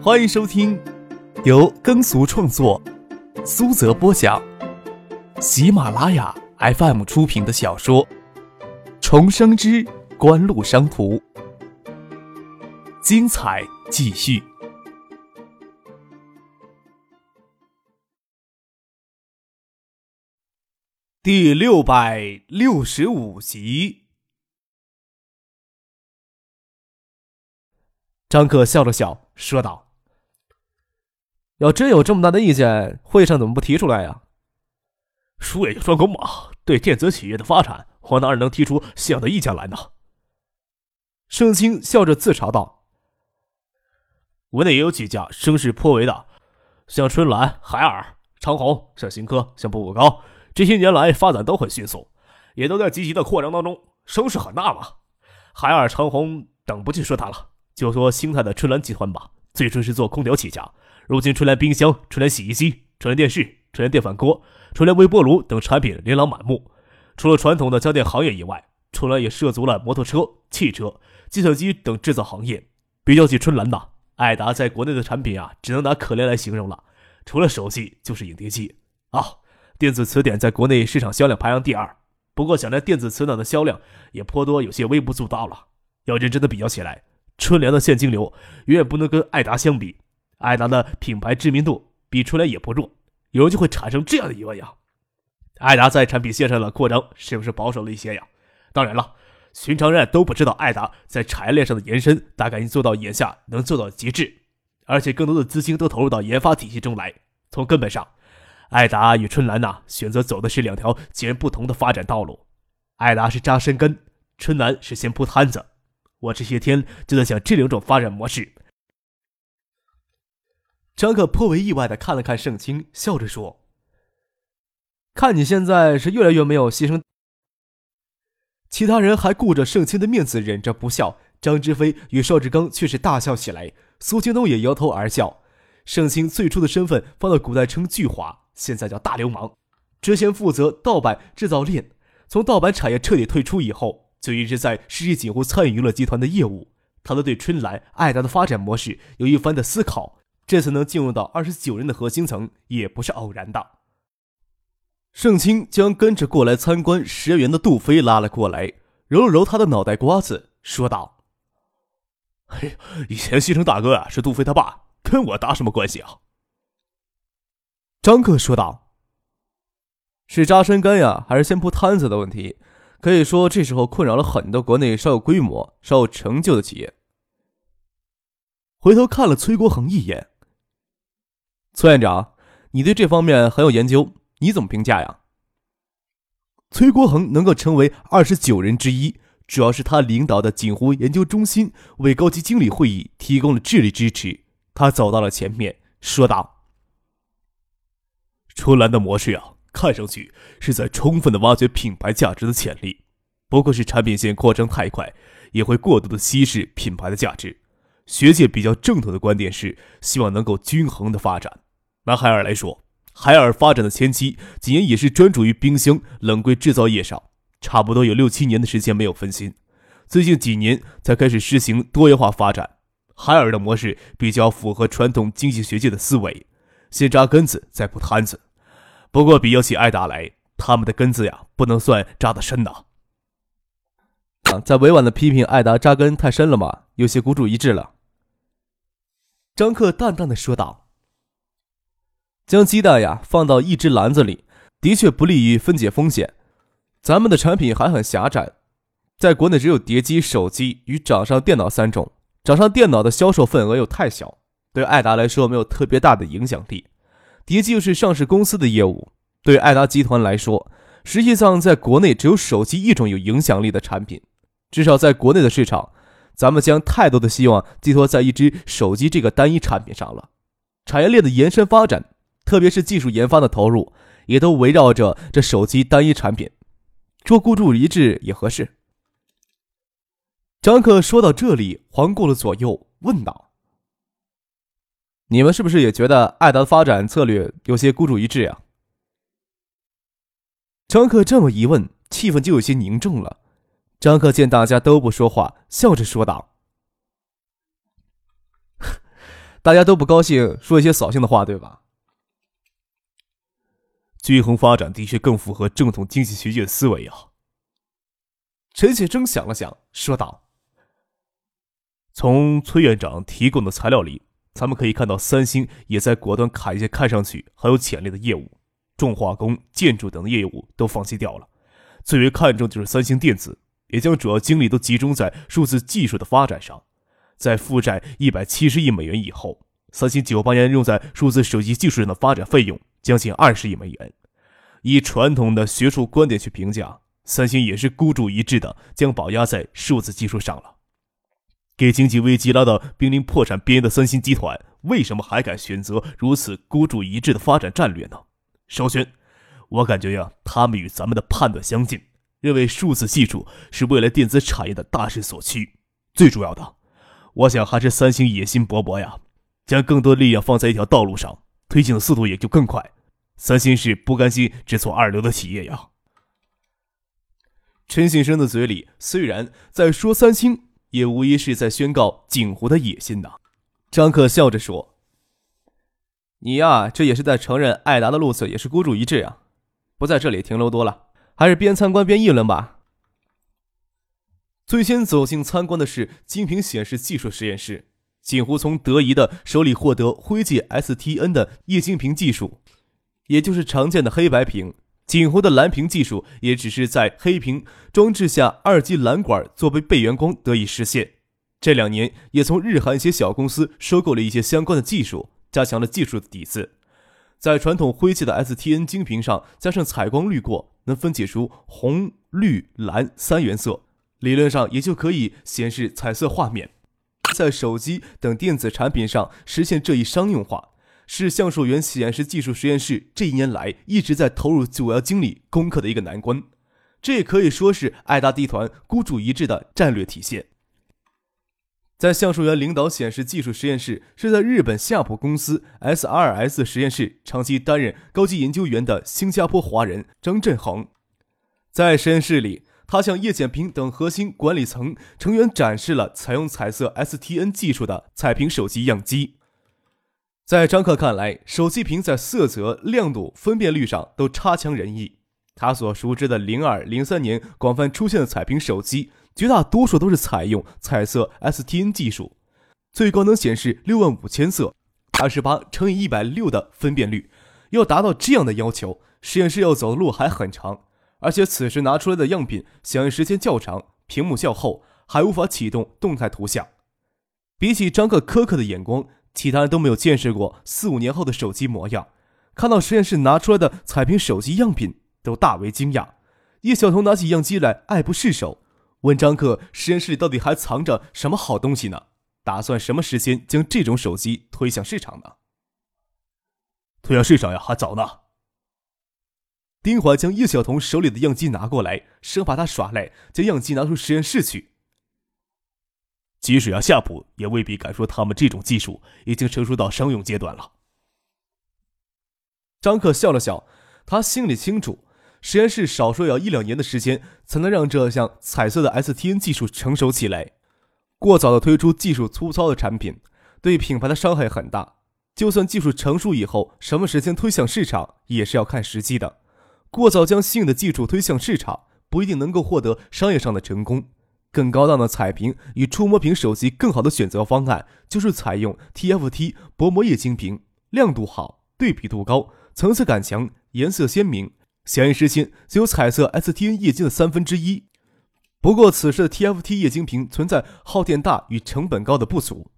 欢迎收听由耕俗创作、苏泽播讲、喜马拉雅 FM 出品的小说《重生之官路商途》，精彩继续，第六百六十五集。张克笑了笑，说道：“要真有这么大的意见，会上怎么不提出来呀？”“术业有专攻嘛，对电子企业的发展，我哪能提出这样的意见来呢？”盛清笑着自嘲道：“国内也有几家声势颇为的，像春兰、海尔、长虹，像新科、像步步高，这些年来发展都很迅速，也都在积极的扩张当中，声势很大嘛。海尔、长虹等不去说它了。”就说兴泰的春兰集团吧，最初是做空调起家，如今春兰冰箱、春兰洗衣机、春兰电视、春兰电饭锅、春兰微波炉等产品琳琅满目。除了传统的家电行业以外，春兰也涉足了摩托车、汽车、计算机等制造行业。比较起春兰呐，爱达在国内的产品啊，只能拿可怜来形容了。除了手机，就是影碟机啊。电子词典在国内市场销量排行第二，不过想连电子词典的销量也颇多有些微不足道了。要认真的比较起来。春联的现金流远远不能跟爱达相比，艾达的品牌知名度比春联也不弱。有人就会产生这样的疑问呀：艾达在产品线上的扩张是不是保守了一些呀？当然了，寻常人都不知道艾达在产业链上的延伸大概已经做到眼下能做到极致，而且更多的资金都投入到研发体系中来。从根本上，艾达与春兰呐选择走的是两条截然不同的发展道路。艾达是扎深根，春兰是先铺摊子。我这些天就在想这两种发展模式。张克颇为意外的看了看盛清，笑着说：“看你现在是越来越没有牺牲。”其他人还顾着盛清的面子忍着不笑，张之飞与邵志刚却是大笑起来，苏清东也摇头而笑。盛清最初的身份放到古代称巨猾，现在叫大流氓。之前负责盗版制造链，从盗版产业彻底退出以后。就一直在实际锦湖餐饮娱乐集团的业务，他都对春兰、爱达的发展模式有一番的思考。这次能进入到二十九人的核心层，也不是偶然的。盛清将跟着过来参观十元的杜飞拉了过来，揉了揉他的脑袋瓜子，说道：“嘿，以前西城大哥啊是杜飞他爸，跟我搭什么关系啊？”张克说道：“是扎深根呀，还是先铺摊子的问题？”可以说，这时候困扰了很多国内稍有规模、稍有成就的企业。回头看了崔国恒一眼，崔院长，你对这方面很有研究，你怎么评价呀？崔国恒能够成为二十九人之一，主要是他领导的锦湖研究中心为高级经理会议提供了智力支持。他走到了前面，说道：“春兰的模式啊。”看上去是在充分的挖掘品牌价值的潜力，不过是产品线扩张太快，也会过度的稀释品牌的价值。学界比较正统的观点是，希望能够均衡的发展。拿海尔来说，海尔发展的前期几年也是专注于冰箱冷柜制造业上，差不多有六七年的时间没有分心，最近几年才开始实行多元化发展。海尔的模式比较符合传统经济学界的思维，先扎根子，再铺摊子。不过，比较起爱达来，他们的根子呀，不能算扎得深呐。在委婉的批评爱达扎根太深了吗？有些孤注一掷了。张克淡淡的说道：“将鸡蛋呀放到一只篮子里，的确不利于分解风险。咱们的产品还很狭窄，在国内只有碟机、手机与掌上电脑三种。掌上电脑的销售份额又太小，对爱达来说没有特别大的影响力。”碟机又是上市公司的业务，对爱达集团来说，实际上在国内只有手机一种有影响力的产品。至少在国内的市场，咱们将太多的希望寄托在一只手机这个单一产品上了。产业链的延伸发展，特别是技术研发的投入，也都围绕着这手机单一产品。说孤注一掷也合适。张克说到这里，环顾了左右，问道。你们是不是也觉得爱达的发展策略有些孤注一掷呀？张克这么一问，气氛就有些凝重了。张克见大家都不说话，笑着说道：“ 大家都不高兴，说一些扫兴的话，对吧？均衡发展的确更符合正统经济学界的思维啊。陈先生想了想，说道：“从崔院长提供的材料里，咱们可以看到，三星也在果断砍一些看上去很有潜力的业务，重化工、建筑等业务都放弃掉了，最为看重就是三星电子，也将主要精力都集中在数字技术的发展上。在负债一百七十亿美元以后，三星九八年用在数字手机技术上的发展费用将近二十亿美元。以传统的学术观点去评价。”三星也是孤注一掷的，将宝压在数字技术上了。给经济危机拉到濒临破产边缘的三星集团，为什么还敢选择如此孤注一掷的发展战略呢？首先，我感觉呀，他们与咱们的判断相近，认为数字技术是未来电子产业的大势所趋。最主要的，我想还是三星野心勃勃呀，将更多力量放在一条道路上，推进的速度也就更快。三星是不甘心只做二流的企业呀。陈先生的嘴里虽然在说三星，也无疑是在宣告景湖的野心呐。张克笑着说：“你呀，这也是在承认艾达的路子也是孤注一掷呀。不在这里停留多了，还是边参观边议论吧。”最先走进参观的是精品显示技术实验室。景湖从德仪的手里获得辉记 STN 的液晶屏技术，也就是常见的黑白屏。景湖的蓝屏技术也只是在黑屏装置下二级蓝管作为背圆光得以实现。这两年也从日韩一些小公司收购了一些相关的技术，加强了技术的底子。在传统灰阶的 STN 晶屏上加上采光滤过，能分解出红、绿、蓝三原色，理论上也就可以显示彩色画面。在手机等电子产品上实现这一商用化。是橡树园显示技术实验室这一年来一直在投入主要精力攻克的一个难关，这也可以说是爱达地团孤注一掷的战略体现。在橡树园领导显示技术实验室是在日本夏普公司 SRS 实验室长期担任高级研究员的新加坡华人张振恒，在实验室里，他向叶简平等核心管理层成员展示了采用彩色 STN 技术的彩屏手机样机。在张克看来，手机屏在色泽、亮度、分辨率上都差强人意。他所熟知的零二、零三年广泛出现的彩屏手机，绝大多数都是采用彩色 STN 技术，最高能显示六万五千色，二十八乘以一百六的分辨率。要达到这样的要求，实验室要走的路还很长。而且此时拿出来的样品响应时间较长，屏幕较厚，还无法启动动态图像。比起张克苛刻的眼光。其他人都没有见识过四五年后的手机模样，看到实验室拿出来的彩屏手机样品，都大为惊讶。叶晓彤拿起样机来，爱不释手，问张克：“实验室里到底还藏着什么好东西呢？打算什么时间将这种手机推向市场呢？”推向市场呀，还早呢。丁华将叶晓彤手里的样机拿过来，生怕他耍赖，将样机拿出实验室去。即使要夏普，也未必敢说他们这种技术已经成熟到商用阶段了。张克笑了笑，他心里清楚，实验室少说要一两年的时间，才能让这项彩色的 STN 技术成熟起来。过早的推出技术粗糙的产品，对品牌的伤害很大。就算技术成熟以后，什么时间推向市场，也是要看时机的。过早将新的技术推向市场，不一定能够获得商业上的成功。更高档的彩屏与触摸屏手机更好的选择方案就是采用 TFT 薄膜液晶屏，亮度好，对比度高，层次感强，颜色鲜明，响应时间只有彩色 STN 液晶的三分之一。不过此时的 TFT 液晶屏存在耗电大与成本高的不足。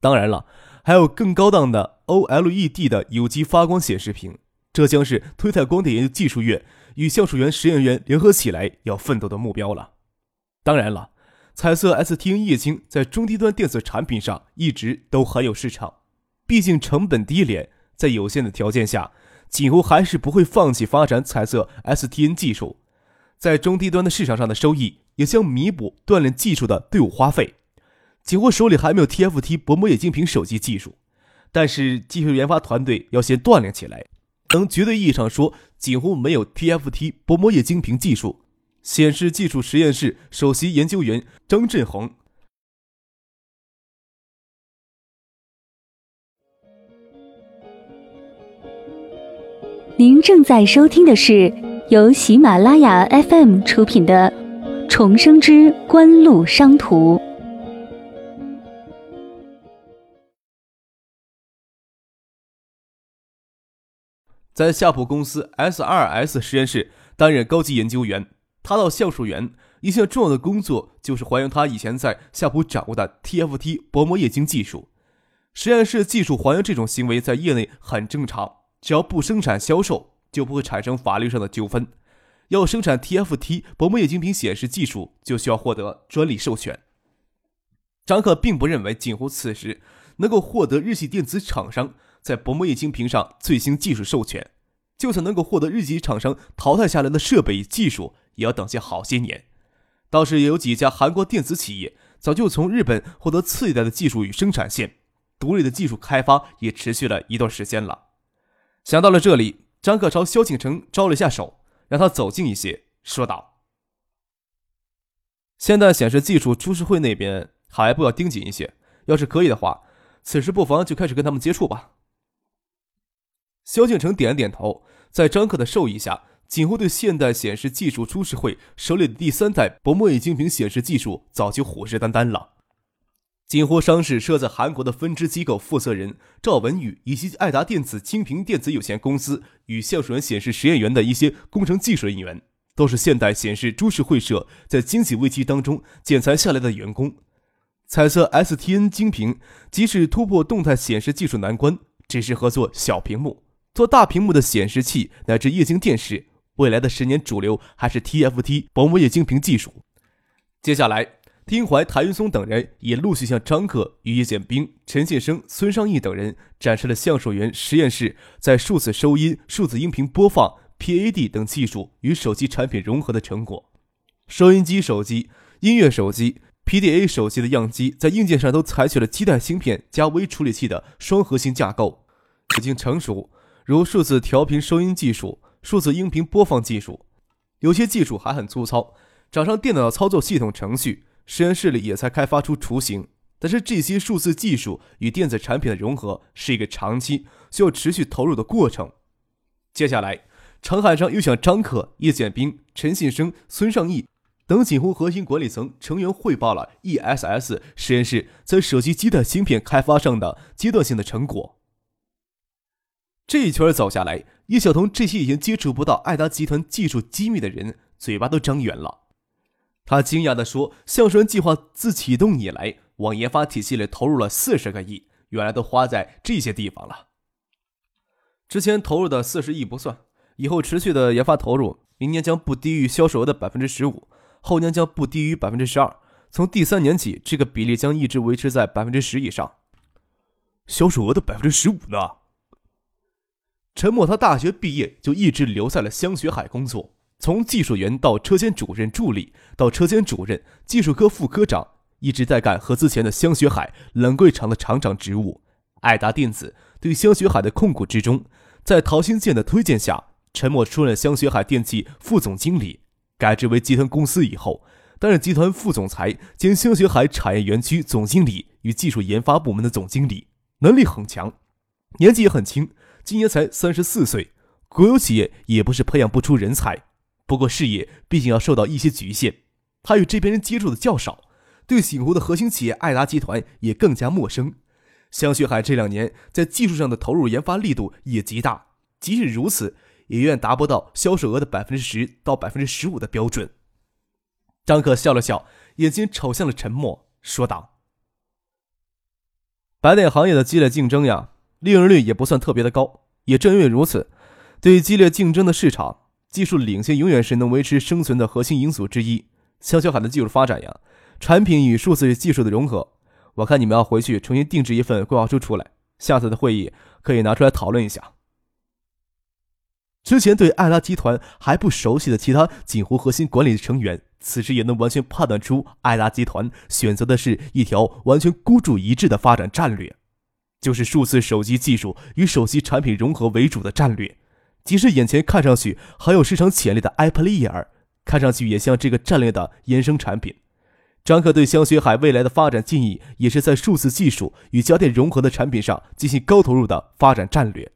当然了，还有更高档的 OLED 的有机发光显示屏，这将是推特光电研究技术院与橡树园实验员联合起来要奋斗的目标了。当然了，彩色 STN 液晶在中低端电子产品上一直都很有市场，毕竟成本低廉，在有限的条件下，几乎还是不会放弃发展彩色 STN 技术。在中低端的市场上的收益也将弥补锻炼技术的队伍花费。几乎手里还没有 TFT 薄膜液晶屏手机技术，但是技术研发团队要先锻炼起来，能绝对意义上说，几乎没有 TFT 薄膜液晶屏技术。显示技术实验室首席研究员张振宏。您正在收听的是由喜马拉雅 fm 出品的重生之官路商途。在夏普公司 S2S 实验室担任高级研究员。他到橡树园一项重要的工作就是还原他以前在夏普掌握的 TFT 薄膜液晶技术。实验室技术还原这种行为在业内很正常。只要不生产销售，就不会产生法律上的纠纷。要生产 TFT 薄膜液晶屏显示技术，就需要获得专利授权。张克并不认为锦湖此时能够获得日系电子厂商在薄膜液晶屏上最新技术授权，就算能够获得日系厂商淘汰下来的设备与技术，也要等些好些年。倒是也有几家韩国电子企业早就从日本获得次一代的技术与生产线，独立的技术开发也持续了一段时间了。想到了这里，张克朝萧敬腾招了一下手，让他走近一些，说道：“现代显示技术株式会那边还不要盯紧一些，要是可以的话，此时不妨就开始跟他们接触吧。”萧敬腾点了点头，在张克的授意下，锦湖对现代显示技术株式会手里的第三代薄膜液晶屏显示技术早就虎视眈眈了。锦湖商事设在韩国的分支机构负责人赵文宇，以及爱达电子精平电子有限公司与橡树园显示实验园的一些工程技术人员，都是现代显示株式会社在经济危机当中剪裁下来的员工。彩色 STN 精屏即使突破动态显示技术难关，只适合做小屏幕，做大屏幕的显示器乃至液晶电视，未来的十年主流还是 TFT 薄膜液晶屏技术。接下来。丁怀、谭云松等人也陆续向张克与叶剑兵、陈建生、孙尚义等人展示了橡树园实验室在数字收音、数字音频播放、PAD 等技术与手机产品融合的成果。收音机手机、音乐手机、PDA 手机的样机在硬件上都采取了基带芯片加微处理器的双核心架构，已经成熟，如数字调频收音技术、数字音频播放技术。有些技术还很粗糙，掌上电脑的操作系统程序。实验室里也才开发出雏形，但是这些数字技术与电子产品的融合是一个长期需要持续投入的过程。接下来，长海上又向张可、叶建兵、陈信生、孙尚义等锦湖核心管理层成员汇报了 ESS 实验室在手机基带芯片开发上的阶段性的成果。这一圈走下来，叶晓彤这些已经接触不到爱达集团技术机密的人，嘴巴都张圆了。他惊讶地说：“相声计划自启动以来，往研发体系里投入了四十个亿，原来都花在这些地方了。之前投入的四十亿不算，以后持续的研发投入，明年将不低于销售额的百分之十五，后年将不低于百分之十二，从第三年起，这个比例将一直维持在百分之十以上。销售额的百分之十五呢？”陈默，他大学毕业就一直留在了香雪海工作。从技术员到车间主任助理，到车间主任、技术科副科长，一直在干合资前的香雪海冷柜厂的厂长职务。爱达电子对香雪海的控股之中，在陶新建的推荐下，陈默出任香雪海电器副总经理。改制为集团公司以后，担任集团副总裁兼香雪海产业园区总经理与技术研发部门的总经理，能力很强，年纪也很轻，今年才三十四岁。国有企业也不是培养不出人才。不过事业毕竟要受到一些局限，他与这边人接触的较少，对醒湖的核心企业爱达集团也更加陌生。香雪海这两年在技术上的投入研发力度也极大，即使如此，也远达不到销售额的百分之十到百分之十五的标准。张可笑了笑，眼睛瞅向了陈默，说道：“白电行业的激烈竞争呀，利润率也不算特别的高。也正因为如此，对激烈竞争的市场。”技术领先永远是能维持生存的核心因素之一。肖小海的技术发展呀，产品与数字技术的融合，我看你们要回去重新定制一份规划书出来，下次的会议可以拿出来讨论一下。之前对爱拉集团还不熟悉的其他锦湖核心管理成员，此时也能完全判断出爱拉集团选择的是一条完全孤注一掷的发展战略，就是数字手机技术与手机产品融合为主的战略。即使眼前看上去很有市场潜力的 Apple Ear，看上去也像这个战略的衍生产品。张可对香雪海未来的发展建议，也是在数字技术与家电融合的产品上进行高投入的发展战略。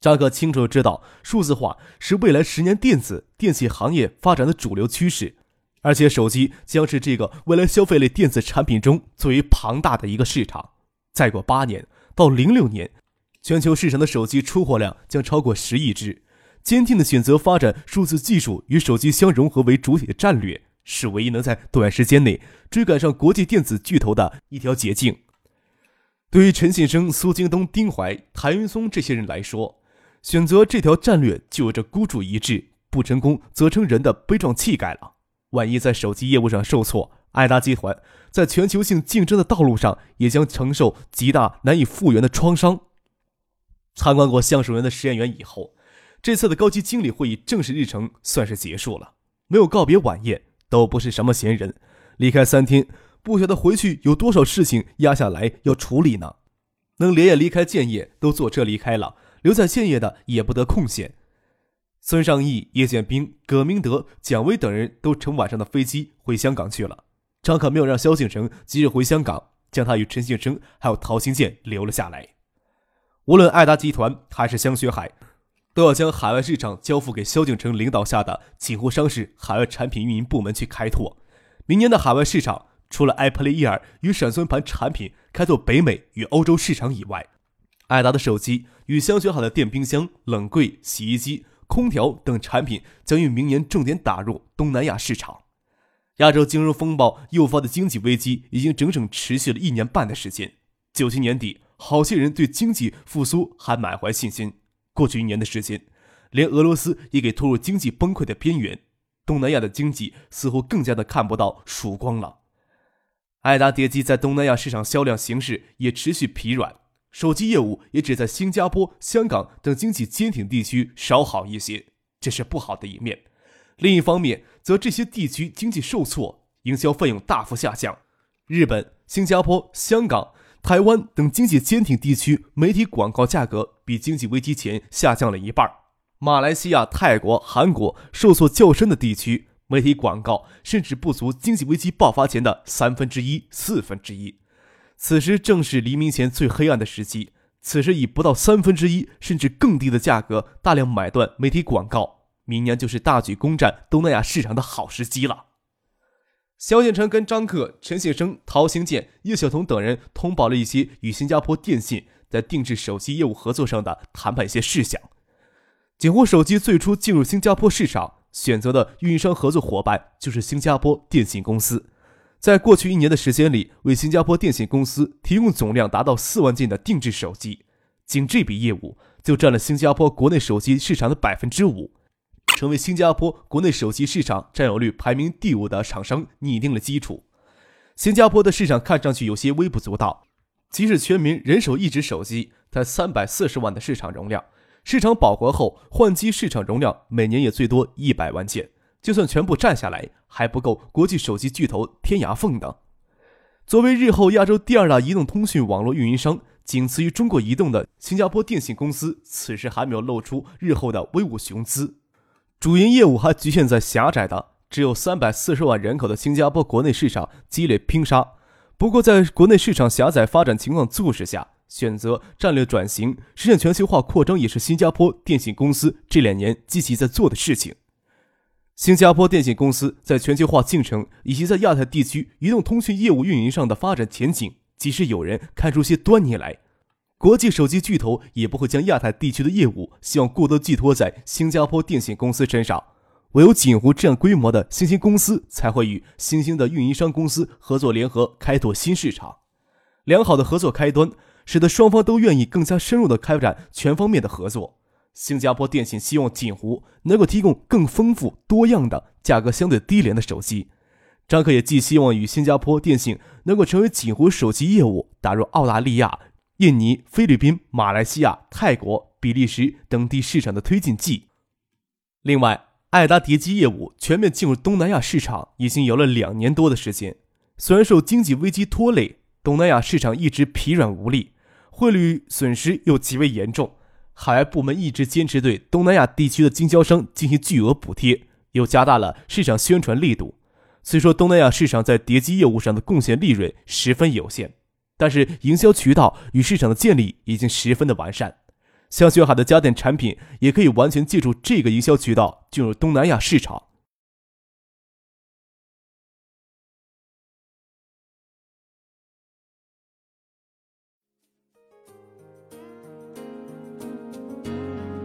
张克清楚知道，数字化是未来十年电子电器行业发展的主流趋势，而且手机将是这个未来消费类电子产品中最为庞大的一个市场。再过八年，到零六年，全球市场的手机出货量将超过十亿只。坚定的选择发展数字技术与手机相融合为主体的战略，是唯一能在短时间内追赶上国际电子巨头的一条捷径。对于陈信生、苏京东、丁怀、谭云松这些人来说，选择这条战略就有着孤注一掷、不成功则成仁的悲壮气概了。万一在手机业务上受挫，爱达集团在全球性竞争的道路上也将承受极大难以复原的创伤。参观过橡树园的实验园以后，这次的高级经理会议正式日程算是结束了。没有告别晚宴，都不是什么闲人。离开三天，不晓得回去有多少事情压下来要处理呢。能连夜离开建业，都坐车离开了；留在建业的也不得空闲。孙尚义、叶剑兵、葛明德、蒋威等人都乘晚上的飞机回香港去了。张可没有让萧敬腾即日回香港，将他与陈信生还有陶行健留了下来。无论爱达集团还是香雪海，都要将海外市场交付给萧敬腾领导下的锦湖商事海外产品运营部门去开拓。明年的海外市场，除了 iPlayer 与闪存盘产品开拓北美与欧洲市场以外，爱达的手机与香雪海的电冰箱、冷柜、洗衣机。空调等产品将于明年重点打入东南亚市场。亚洲金融风暴诱发的经济危机已经整整持续了一年半的时间。九七年底，好些人对经济复苏还满怀信心。过去一年的时间，连俄罗斯也给拖入经济崩溃的边缘。东南亚的经济似乎更加的看不到曙光了。爱达碟机在东南亚市场销量形势也持续疲软。手机业务也只在新加坡、香港等经济坚挺地区稍好一些，这是不好的一面。另一方面，则这些地区经济受挫，营销费用大幅下降。日本、新加坡、香港、台湾等经济坚挺地区媒体广告价格比经济危机前下降了一半。马来西亚、泰国、韩国受挫较深的地区，媒体广告甚至不足经济危机爆发前的三分之一、四分之一。此时正是黎明前最黑暗的时期。此时以不到三分之一甚至更低的价格大量买断媒体广告，明年就是大举攻占东南亚市场的好时机了。萧建成跟张克、陈信生、陶行健、叶晓彤等人通报了一些与新加坡电信在定制手机业务合作上的谈判一些事项。锦湖手机最初进入新加坡市场，选择的运营商合作伙伴就是新加坡电信公司。在过去一年的时间里，为新加坡电信公司提供总量达到四万件的定制手机，仅这笔业务就占了新加坡国内手机市场的百分之五，成为新加坡国内手机市场占有率排名第五的厂商拟定了基础。新加坡的市场看上去有些微不足道，即使全民人手一只手机，才三百四十万的市场容量，市场饱和后换机市场容量每年也最多一百万件。就算全部占下来，还不够国际手机巨头天涯凤的。作为日后亚洲第二大移动通讯网络运营商，仅次于中国移动的新加坡电信公司，此时还没有露出日后的威武雄姿，主营业务还局限在狭窄的只有三百四十万人口的新加坡国内市场积累拼杀。不过，在国内市场狭窄发展情况促使下，选择战略转型，实现全球化扩张，也是新加坡电信公司这两年积极在做的事情。新加坡电信公司在全球化进程以及在亚太地区移动通讯业务运营上的发展前景，即使有人看出些端倪来，国际手机巨头也不会将亚太地区的业务希望过多寄托在新加坡电信公司身上。唯有锦湖这样规模的新兴公司，才会与新兴的运营商公司合作联合开拓新市场。良好的合作开端，使得双方都愿意更加深入的开展全方面的合作。新加坡电信希望锦湖能够提供更丰富多样的、价格相对低廉的手机。张克也寄希望与新加坡电信能够成为锦湖手机业务打入澳大利亚、印尼、菲律宾、马来西亚、泰国、比利时等地市场的推进剂。另外，爱达碟机业务全面进入东南亚市场已经有了两年多的时间，虽然受经济危机拖累，东南亚市场一直疲软无力，汇率损失又极为严重。海外部门一直坚持对东南亚地区的经销商进行巨额补贴，又加大了市场宣传力度。虽说东南亚市场在叠机业务上的贡献利润十分有限，但是营销渠道与市场的建立已经十分的完善。像炫海的家电产品也可以完全借助这个营销渠道进入东南亚市场。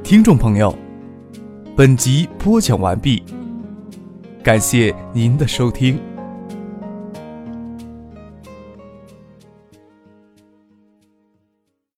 听众朋友，本集播讲完毕，感谢您的收听。